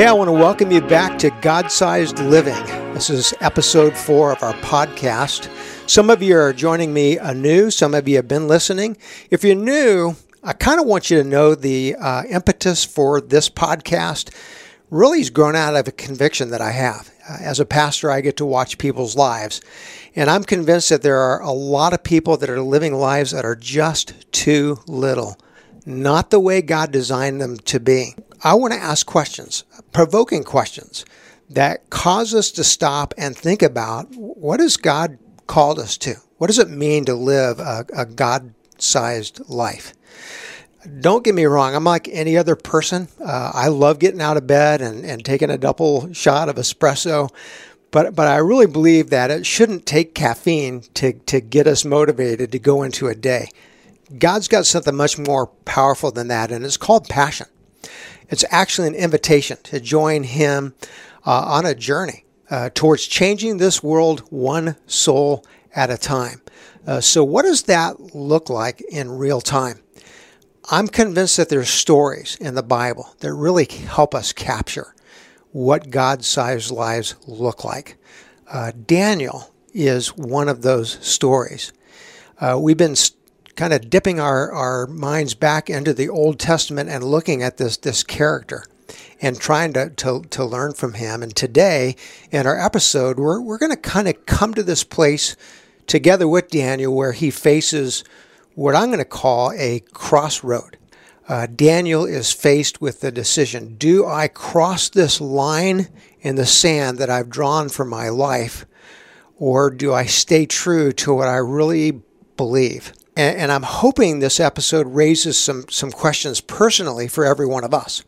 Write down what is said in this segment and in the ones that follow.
Hey, I want to welcome you back to God Sized Living. This is episode four of our podcast. Some of you are joining me anew, some of you have been listening. If you're new, I kind of want you to know the uh, impetus for this podcast really has grown out of a conviction that I have. Uh, as a pastor, I get to watch people's lives, and I'm convinced that there are a lot of people that are living lives that are just too little, not the way God designed them to be. I want to ask questions, provoking questions that cause us to stop and think about what has God called us to? What does it mean to live a, a God sized life? Don't get me wrong, I'm like any other person. Uh, I love getting out of bed and, and taking a double shot of espresso. But, but I really believe that it shouldn't take caffeine to, to get us motivated to go into a day. God's got something much more powerful than that, and it's called passion. It's actually an invitation to join Him uh, on a journey uh, towards changing this world one soul at a time. Uh, so, what does that look like in real time? I'm convinced that there's stories in the Bible that really help us capture what God sized lives look like. Uh, Daniel is one of those stories. Uh, we've been kind of dipping our, our minds back into the Old Testament and looking at this, this character and trying to, to, to learn from him. And today, in our episode, we're, we're going to kind of come to this place together with Daniel where he faces what I'm going to call a crossroad. Uh, Daniel is faced with the decision do I cross this line in the sand that I've drawn for my life, or do I stay true to what I really believe? And, and I'm hoping this episode raises some, some questions personally for every one of us.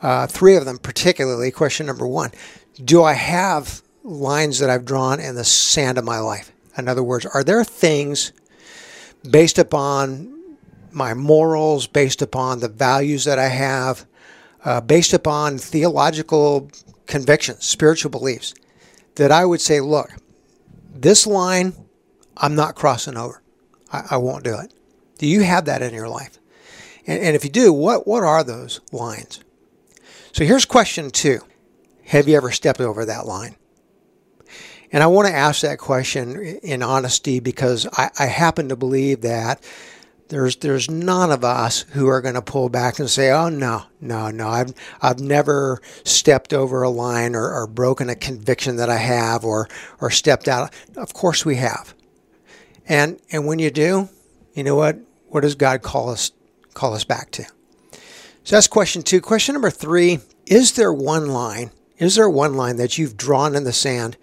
Uh, three of them, particularly. Question number one Do I have lines that I've drawn in the sand of my life? In other words, are there things based upon my morals, based upon the values that I have, uh, based upon theological convictions, spiritual beliefs, that I would say, look, this line I'm not crossing over. I, I won't do it. Do you have that in your life? And, and if you do, what, what are those lines? So here's question two Have you ever stepped over that line? And I want to ask that question in honesty because I, I happen to believe that there's there's none of us who are going to pull back and say, "Oh no, no, no, I've I've never stepped over a line or, or broken a conviction that I have or or stepped out." Of course we have. And and when you do, you know what? What does God call us call us back to? So that's question two. Question number three: Is there one line? Is there one line that you've drawn in the sand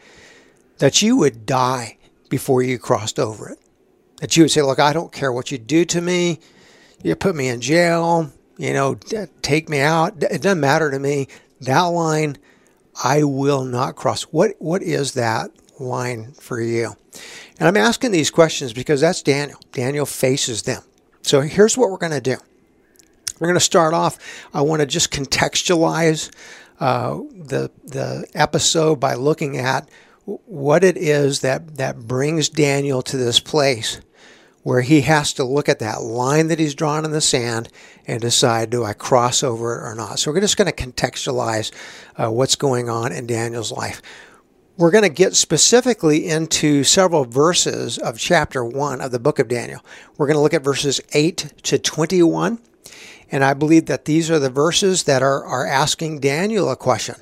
that you would die before you crossed over it? That you would say, "Look, I don't care what you do to me. You put me in jail. You know, take me out. It doesn't matter to me. That line, I will not cross. What what is that line for you?" And I'm asking these questions because that's Daniel. Daniel faces them. So here's what we're going to do. We're going to start off. I want to just contextualize uh, the the episode by looking at what it is that that brings Daniel to this place where he has to look at that line that he's drawn in the sand and decide do I cross over it or not. So we're just going to contextualize uh, what's going on in Daniel's life. We're going to get specifically into several verses of chapter 1 of the book of Daniel. We're going to look at verses 8 to 21. And I believe that these are the verses that are, are asking Daniel a question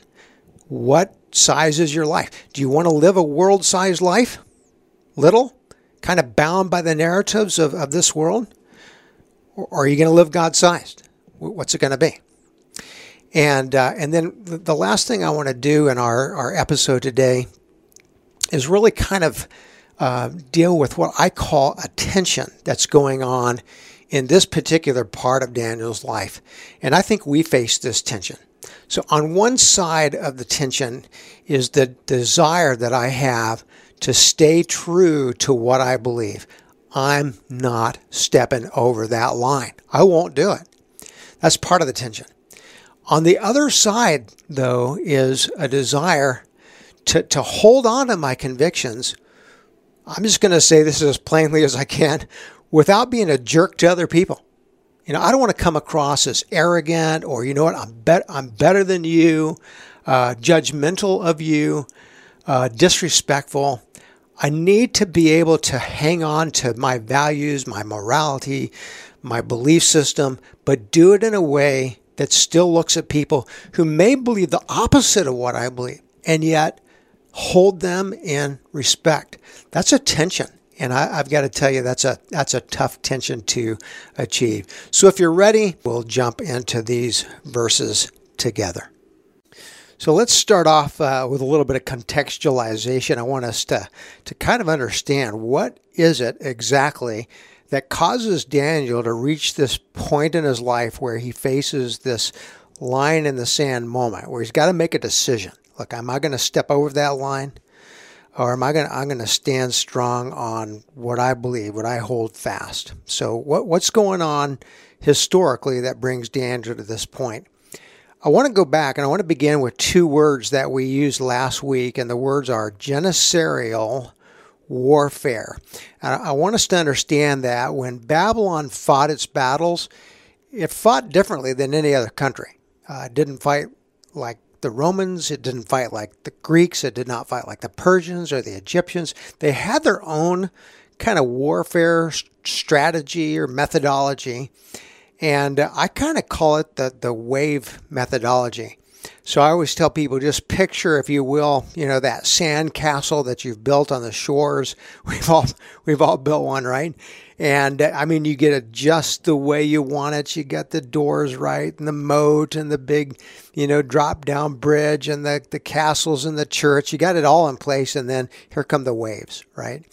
What size is your life? Do you want to live a world sized life? Little? Kind of bound by the narratives of, of this world? Or are you going to live God sized? What's it going to be? And uh, and then the last thing I want to do in our, our episode today is really kind of uh, deal with what I call a tension that's going on in this particular part of Daniel's life. And I think we face this tension. So, on one side of the tension is the desire that I have to stay true to what I believe. I'm not stepping over that line. I won't do it. That's part of the tension. On the other side, though, is a desire to, to hold on to my convictions. I'm just going to say this as plainly as I can without being a jerk to other people. You know, I don't want to come across as arrogant or, you know what, I'm, bet- I'm better than you, uh, judgmental of you, uh, disrespectful. I need to be able to hang on to my values, my morality, my belief system, but do it in a way that still looks at people who may believe the opposite of what I believe and yet hold them in respect. That's a tension. And I, have got to tell you, that's a that's a tough tension to achieve. So if you're ready, we'll jump into these verses together. So let's start off uh, with a little bit of contextualization. I want us to to kind of understand what is it exactly that causes Daniel to reach this point in his life where he faces this line in the sand moment where he's got to make a decision. Look, am I going to step over that line? or am I going to I'm going to stand strong on what I believe, what I hold fast. So what what's going on historically that brings Daniel to this point? I want to go back and I want to begin with two words that we used last week, and the words are genocidal warfare. And I want us to understand that when Babylon fought its battles, it fought differently than any other country. Uh, it didn't fight like the Romans, it didn't fight like the Greeks, it did not fight like the Persians or the Egyptians. They had their own kind of warfare strategy or methodology. And I kind of call it the, the wave methodology. So I always tell people just picture, if you will, you know, that sand castle that you've built on the shores. We've all we've all built one, right? And uh, I mean, you get it just the way you want it. You got the doors right, and the moat, and the big, you know, drop down bridge, and the the castles and the church. You got it all in place, and then here come the waves, right?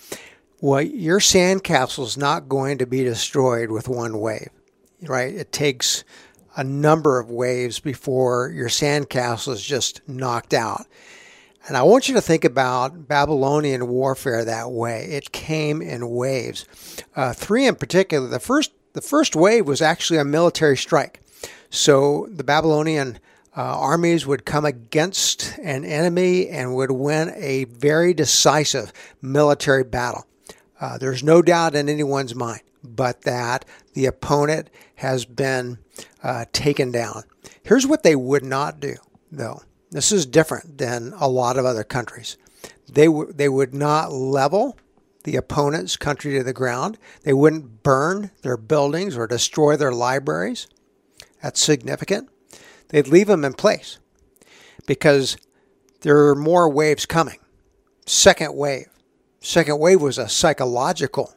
Well, your sand is not going to be destroyed with one wave, right? It takes a number of waves before your sandcastle is just knocked out. And I want you to think about Babylonian warfare that way. It came in waves. Uh, three in particular. The first, the first wave was actually a military strike. So the Babylonian uh, armies would come against an enemy and would win a very decisive military battle. Uh, there's no doubt in anyone's mind but that the opponent has been uh, taken down. Here's what they would not do, though. This is different than a lot of other countries. They, w- they would not level the opponent's country to the ground. They wouldn't burn their buildings or destroy their libraries. That's significant. They'd leave them in place because there are more waves coming. Second wave. Second wave was a psychological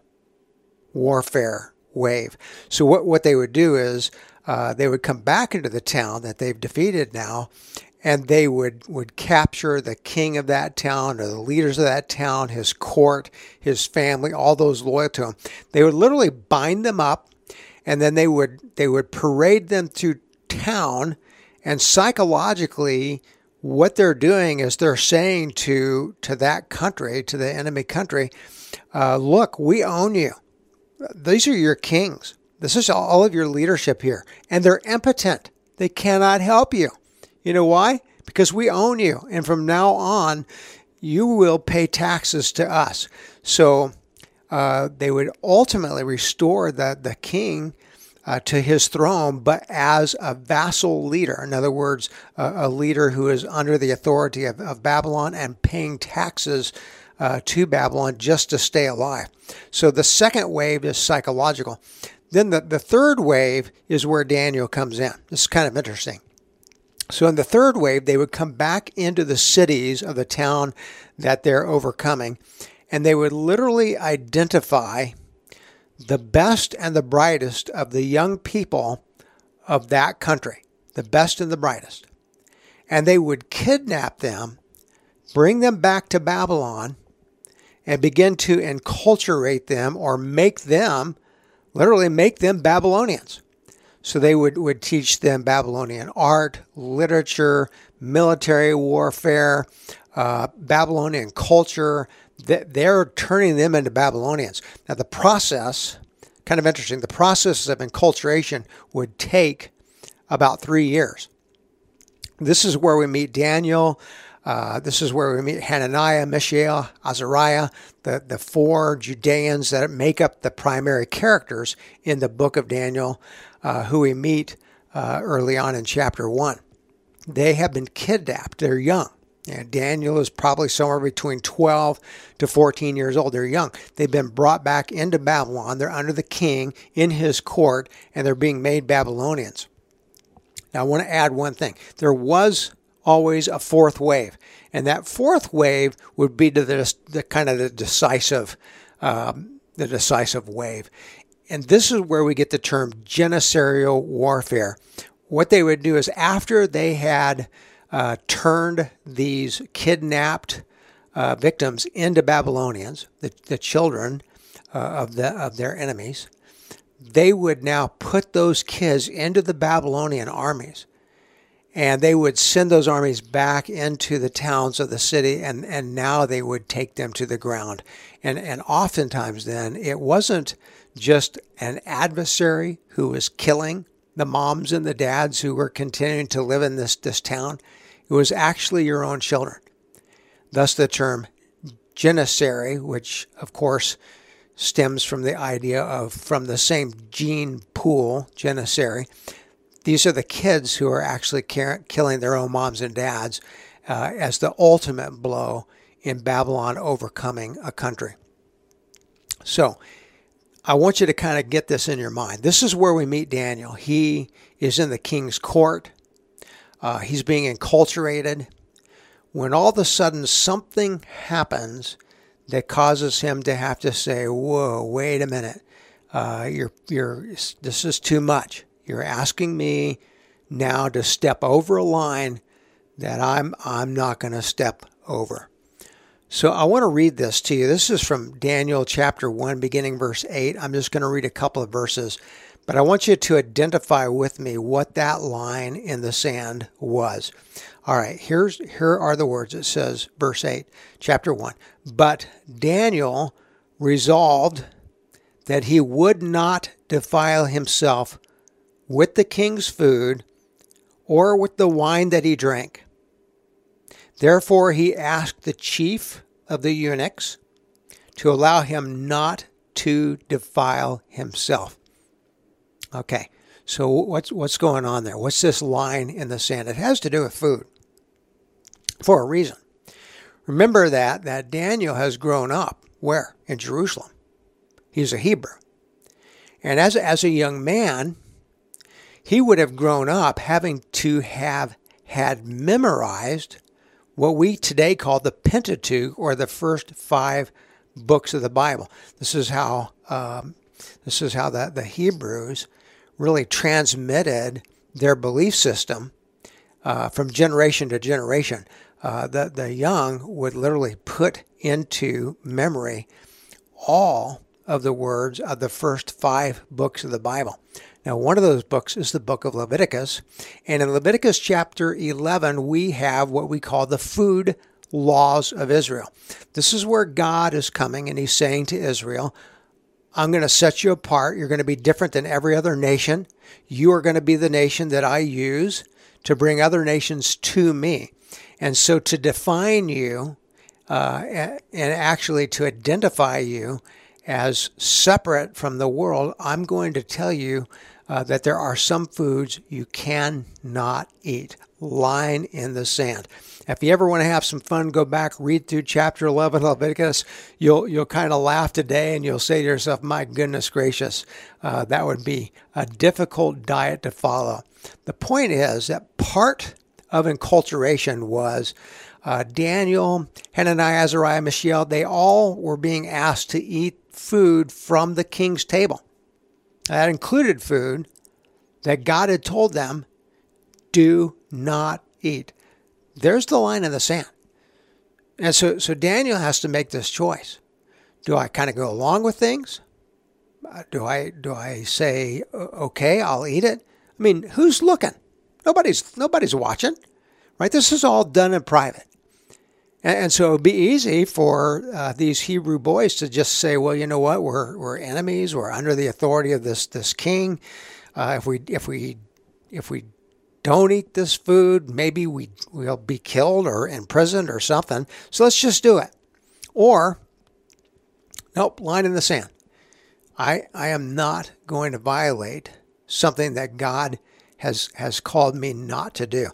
warfare wave. So what, what they would do is uh, they would come back into the town that they've defeated now, and they would, would capture the king of that town or the leaders of that town, his court, his family, all those loyal to him. They would literally bind them up, and then they would they would parade them through town, and psychologically, what they're doing is they're saying to to that country, to the enemy country, uh, look, we own you. These are your kings. This is all of your leadership here. And they're impotent. They cannot help you. You know why? Because we own you. And from now on, you will pay taxes to us. So uh, they would ultimately restore the, the king uh, to his throne, but as a vassal leader. In other words, a, a leader who is under the authority of, of Babylon and paying taxes uh, to Babylon just to stay alive. So the second wave is psychological. Then the, the third wave is where Daniel comes in. This is kind of interesting. So in the third wave, they would come back into the cities of the town that they're overcoming, and they would literally identify the best and the brightest of the young people of that country, the best and the brightest. And they would kidnap them, bring them back to Babylon, and begin to enculturate them or make them literally make them Babylonians. So they would, would teach them Babylonian art, literature, military warfare, uh, Babylonian culture. They're turning them into Babylonians. Now, the process, kind of interesting, the process of enculturation would take about three years. This is where we meet Daniel. Uh, this is where we meet Hananiah, Mishael, Azariah, the, the four Judeans that make up the primary characters in the book of Daniel, uh, who we meet uh, early on in chapter 1. They have been kidnapped. They're young. And Daniel is probably somewhere between 12 to 14 years old. They're young. They've been brought back into Babylon. They're under the king in his court, and they're being made Babylonians. Now, I want to add one thing. There was always a fourth wave, and that fourth wave would be the, the kind of the decisive, um, the decisive wave. And this is where we get the term genocidal warfare. What they would do is after they had uh, turned these kidnapped uh, victims into Babylonians, the, the children uh, of the of their enemies, they would now put those kids into the Babylonian armies. And they would send those armies back into the towns of the city, and, and now they would take them to the ground. And, and oftentimes, then, it wasn't just an adversary who was killing the moms and the dads who were continuing to live in this, this town. It was actually your own children. Thus, the term genocide, which, of course, stems from the idea of from the same gene pool, Janissary. These are the kids who are actually killing their own moms and dads uh, as the ultimate blow in Babylon overcoming a country. So, I want you to kind of get this in your mind. This is where we meet Daniel. He is in the king's court. Uh, he's being enculturated. When all of a sudden something happens that causes him to have to say, "Whoa, wait a minute, uh, you're you're this is too much. You're asking me now to step over a line that I'm I'm not going to step over." So I want to read this to you. This is from Daniel chapter 1 beginning verse 8. I'm just going to read a couple of verses, but I want you to identify with me what that line in the sand was. All right, here's here are the words. It says verse 8, chapter 1. But Daniel resolved that he would not defile himself with the king's food or with the wine that he drank. Therefore he asked the chief of the eunuchs to allow him not to defile himself. Okay, so what's what's going on there? What's this line in the sand? It has to do with food for a reason. Remember that that Daniel has grown up where? In Jerusalem. He's a Hebrew. And as, as a young man, he would have grown up having to have had memorized what we today call the Pentateuch or the first five books of the Bible. This is how um, this is how the, the Hebrews really transmitted their belief system uh, from generation to generation uh, the, the young would literally put into memory all of the words of the first five books of the Bible. Now, one of those books is the book of Leviticus. And in Leviticus chapter 11, we have what we call the food laws of Israel. This is where God is coming and he's saying to Israel, I'm going to set you apart. You're going to be different than every other nation. You are going to be the nation that I use to bring other nations to me. And so to define you uh, and actually to identify you as separate from the world, I'm going to tell you uh, that there are some foods you cannot eat. Line in the sand. If you ever want to have some fun, go back, read through chapter 11 of Leviticus. You'll you'll kind of laugh today, and you'll say to yourself, "My goodness gracious, uh, that would be a difficult diet to follow." The point is that part of enculturation was uh, Daniel, Hananiah, Azariah, Mishael, they all were being asked to eat food from the king's table. That included food that God had told them, do not eat. There's the line in the sand. And so, so Daniel has to make this choice. Do I kind of go along with things? Uh, do I do I say okay, I'll eat it? I mean, who's looking? Nobody's nobody's watching, right? This is all done in private. And, so it'd be easy for uh, these Hebrew boys to just say, well, you know what? We're, we're enemies. We're under the authority of this, this king. Uh, if we, if we, if we don't eat this food. Maybe we, we'll be killed or imprisoned or something. So let's just do it. Or, nope, line in the sand. I, I am not going to violate something that God has, has called me not to do.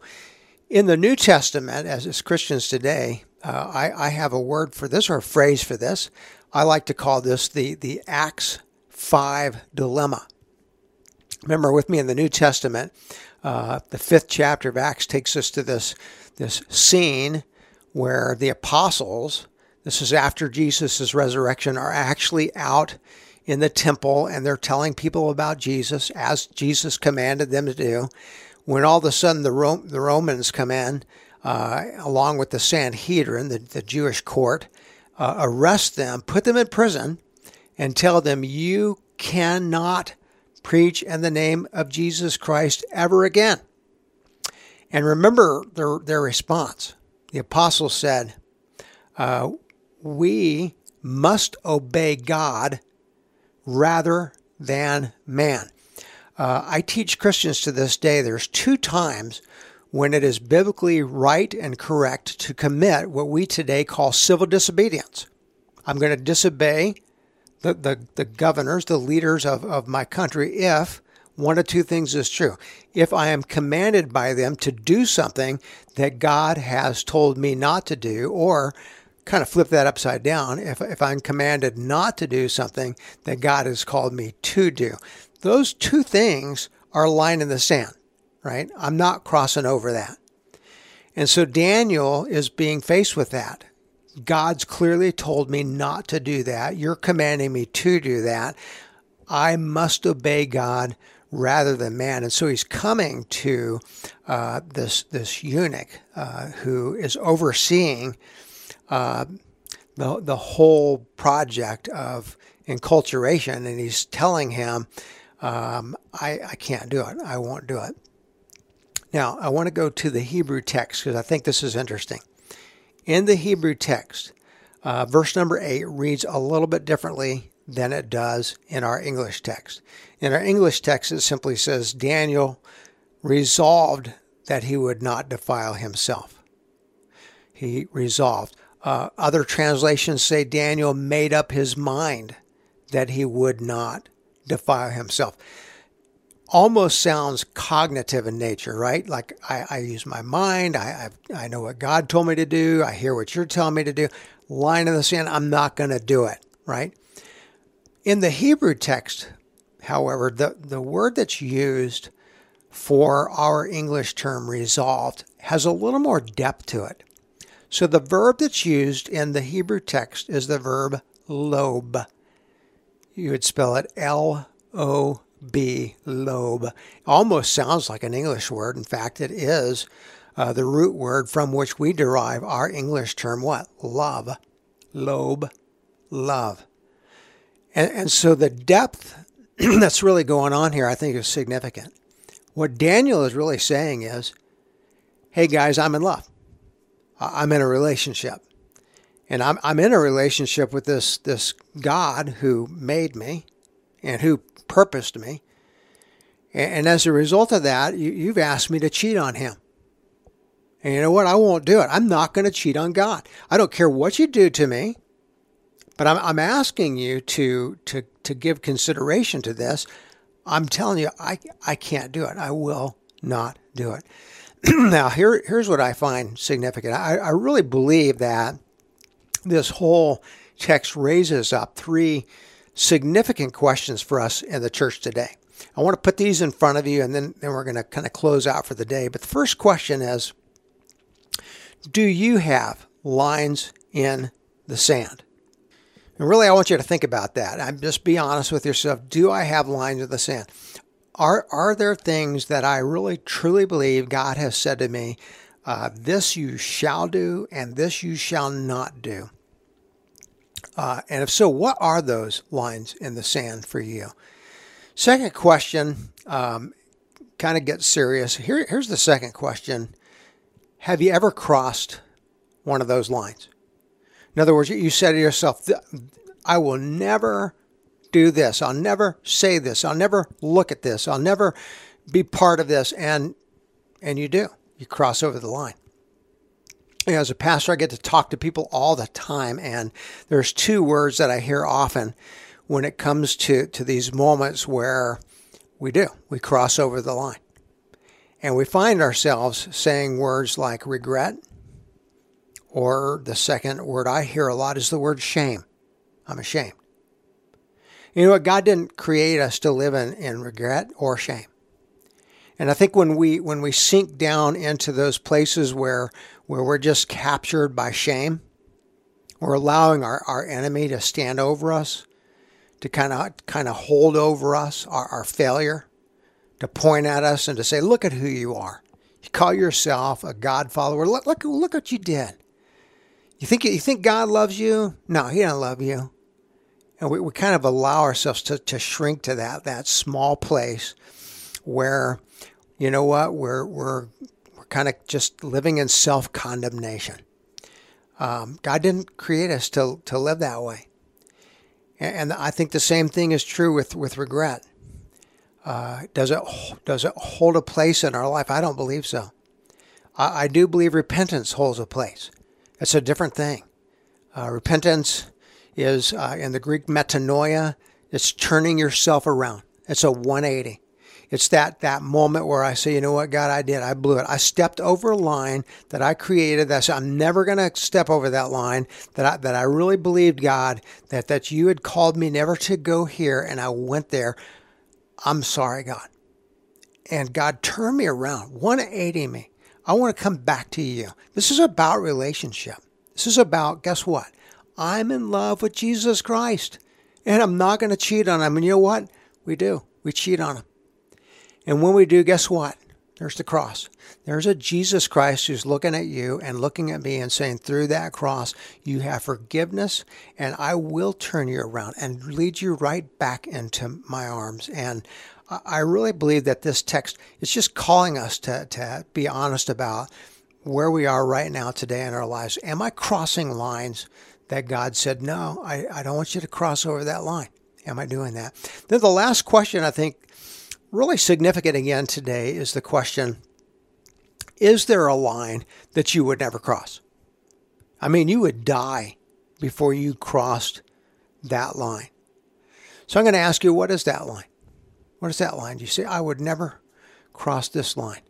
In the New Testament, as, as Christians today, uh, I, I have a word for this or a phrase for this. I like to call this the, the Acts 5 dilemma. Remember with me in the New Testament, uh, the fifth chapter of Acts takes us to this, this scene where the apostles, this is after Jesus' resurrection, are actually out in the temple and they're telling people about Jesus as Jesus commanded them to do. When all of a sudden the, Ro- the Romans come in, along with the Sanhedrin, the, the Jewish court, uh, arrest them, put them in prison, and tell them, You cannot preach in the name of Jesus Christ ever again. And remember their, their response. The apostles said, uh, We must obey God rather than man. Uh, I teach Christians to this day there's two times when it is biblically right and correct to commit what we today call civil disobedience. I'm going to disobey the, the, the governors, the leaders of, of my country, if one of two things is true. If I am commanded by them to do something that God has told me not to do, or kind of flip that upside down, if, if I'm commanded not to do something that God has called me to do. Those two things are a line in the sand, right? I'm not crossing over that. And so Daniel is being faced with that. God's clearly told me not to do that. You're commanding me to do that. I must obey God rather than man. And so he's coming to uh, this this eunuch uh, who is overseeing uh, the the whole project of enculturation, and he's telling him, um, I, "I can't do it. I won't do it." Now, I want to go to the Hebrew text because I think this is interesting. In the Hebrew text, uh, verse number 8 reads a little bit differently than it does in our English text. In our English text, it simply says, Daniel resolved that he would not defile himself. He resolved. Uh, other translations say Daniel made up his mind that he would not defile himself almost sounds cognitive in nature, right? Like I, I use my mind. I, I, I know what God told me to do. I hear what you're telling me to do. Line in the sand. I'm not going to do it, right? In the Hebrew text, however, the, the word that's used for our English term resolved has a little more depth to it. So the verb that's used in the Hebrew text is the verb lobe. You would spell it L O B, lobe. Almost sounds like an English word. In fact, it is uh, the root word from which we derive our English term what? Love. Lobe, love. And, and so the depth that's really going on here, I think, is significant. What Daniel is really saying is, hey guys, I'm in love. I'm in a relationship. And I'm, I'm in a relationship with this, this God who made me and who purposed me. And as a result of that, you've asked me to cheat on him. And you know what? I won't do it. I'm not going to cheat on God. I don't care what you do to me, but I'm, I'm asking you to, to, to give consideration to this. I'm telling you, I, I can't do it. I will not do it. now, here, here's what I find significant. I, I really believe that this whole text raises up three significant questions for us in the church today. I want to put these in front of you and then, then we're going to kind of close out for the day. But the first question is Do you have lines in the sand? And really, I want you to think about that. I'm just be honest with yourself. Do I have lines in the sand? Are, are there things that I really truly believe God has said to me, uh, this you shall do and this you shall not do? Uh, and if so, what are those lines in the sand for you? Second question um, kind of gets serious. Here, here's the second question Have you ever crossed one of those lines? In other words, you said to yourself, I will never do this. I'll never say this. I'll never look at this. I'll never be part of this. And and you do. You cross over the line. You know, as a pastor, I get to talk to people all the time, and there's two words that I hear often when it comes to, to these moments where we do, we cross over the line. And we find ourselves saying words like regret, or the second word I hear a lot is the word shame. I'm ashamed. You know what? God didn't create us to live in, in regret or shame. And I think when we when we sink down into those places where where we're just captured by shame, we're allowing our, our enemy to stand over us, to kind of kind of hold over us our, our failure, to point at us and to say, "Look at who you are. You call yourself a God follower. Look look look what you did. You think you think God loves you? No, He doesn't love you." And we, we kind of allow ourselves to, to shrink to that that small place where, you know what, we're we're we're kind of just living in self condemnation. Um, God didn't create us to to live that way, and, and I think the same thing is true with with regret. Uh, does it does it hold a place in our life? I don't believe so. I, I do believe repentance holds a place. It's a different thing. Uh, repentance is uh, in the Greek metanoia. It's turning yourself around. It's a 180. It's that that moment where I say, you know what, God, I did. I blew it. I stepped over a line that I created. That I'm never going to step over that line. That I, that I really believed, God, that that you had called me never to go here, and I went there. I'm sorry, God. And God turned me around, 180 me. I want to come back to you. This is about relationship. This is about, guess what? I'm in love with Jesus Christ and I'm not going to cheat on him. And you know what? We do. We cheat on him. And when we do, guess what? There's the cross. There's a Jesus Christ who's looking at you and looking at me and saying, through that cross, you have forgiveness, and I will turn you around and lead you right back into my arms. And I really believe that this text is just calling us to, to be honest about where we are right now today in our lives. Am I crossing lines that God said, No, I, I don't want you to cross over that line. Am I doing that? Then the last question, I think, really significant again today is the question Is there a line that you would never cross? I mean, you would die before you crossed that line. So I'm going to ask you, what is that line? What is that line? Do you say, I would never cross this line.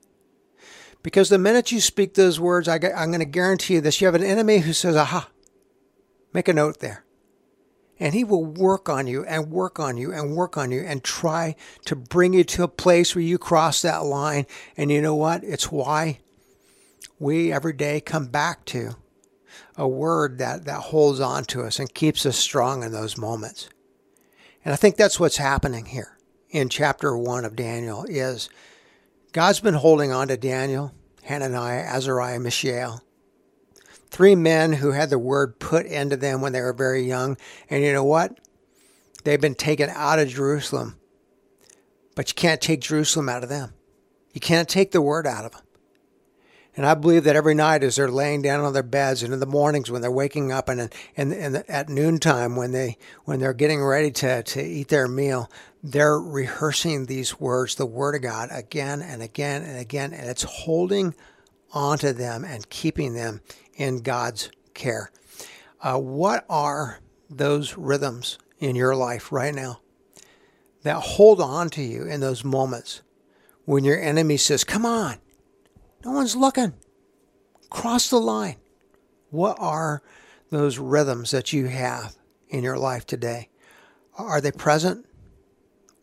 Because the minute you speak those words, I, am going to guarantee you this. You have an enemy who says, aha, Make a note there. And he will work on you and work on you and work on you and try to bring you to a place where you cross that line. And you know what? It's why we every day come back to a word that, that holds on to us and keeps us strong in those moments. And I think that's what's happening here in chapter one of Daniel is God's been holding on to Daniel, Hananiah, Azariah, Mishael, three men who had the word put into them when they were very young. And you know what? They've been taken out of Jerusalem. But you can't take Jerusalem out of them. You can't take the word out of them. And I believe that every night as they're laying down on their beds and in the mornings when they're waking up and, and, and at noontime when, they, when they're getting ready to, to eat their meal, they're rehearsing these words, the word of God, again and again and again. And it's holding onto them and keeping them in God's care. Uh, what are those rhythms in your life right now that hold on to you in those moments when your enemy says, Come on, no one's looking, cross the line? What are those rhythms that you have in your life today? Are they present?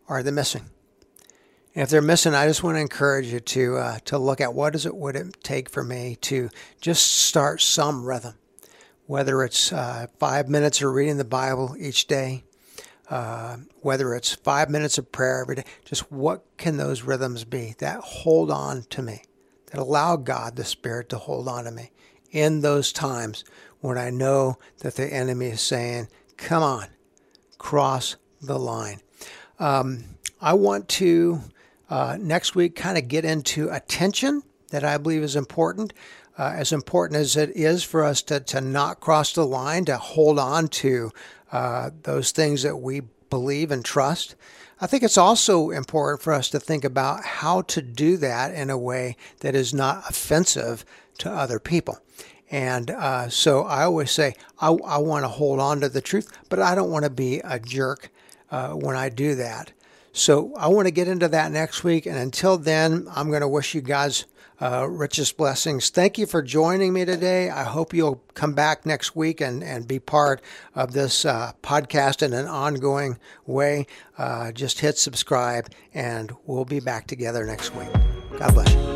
Or are they missing? If they're missing, I just want to encourage you to uh, to look at what does it would it take for me to just start some rhythm, whether it's uh, five minutes of reading the Bible each day, uh, whether it's five minutes of prayer every day. Just what can those rhythms be that hold on to me, that allow God the Spirit to hold on to me in those times when I know that the enemy is saying, "Come on, cross the line." Um, I want to uh, next week, kind of get into attention that I believe is important. Uh, as important as it is for us to, to not cross the line, to hold on to uh, those things that we believe and trust. I think it's also important for us to think about how to do that in a way that is not offensive to other people. And uh, so I always say, I, I want to hold on to the truth, but I don't want to be a jerk uh, when I do that. So I want to get into that next week. And until then, I'm going to wish you guys uh, richest blessings. Thank you for joining me today. I hope you'll come back next week and, and be part of this uh, podcast in an ongoing way. Uh, just hit subscribe, and we'll be back together next week. God bless you.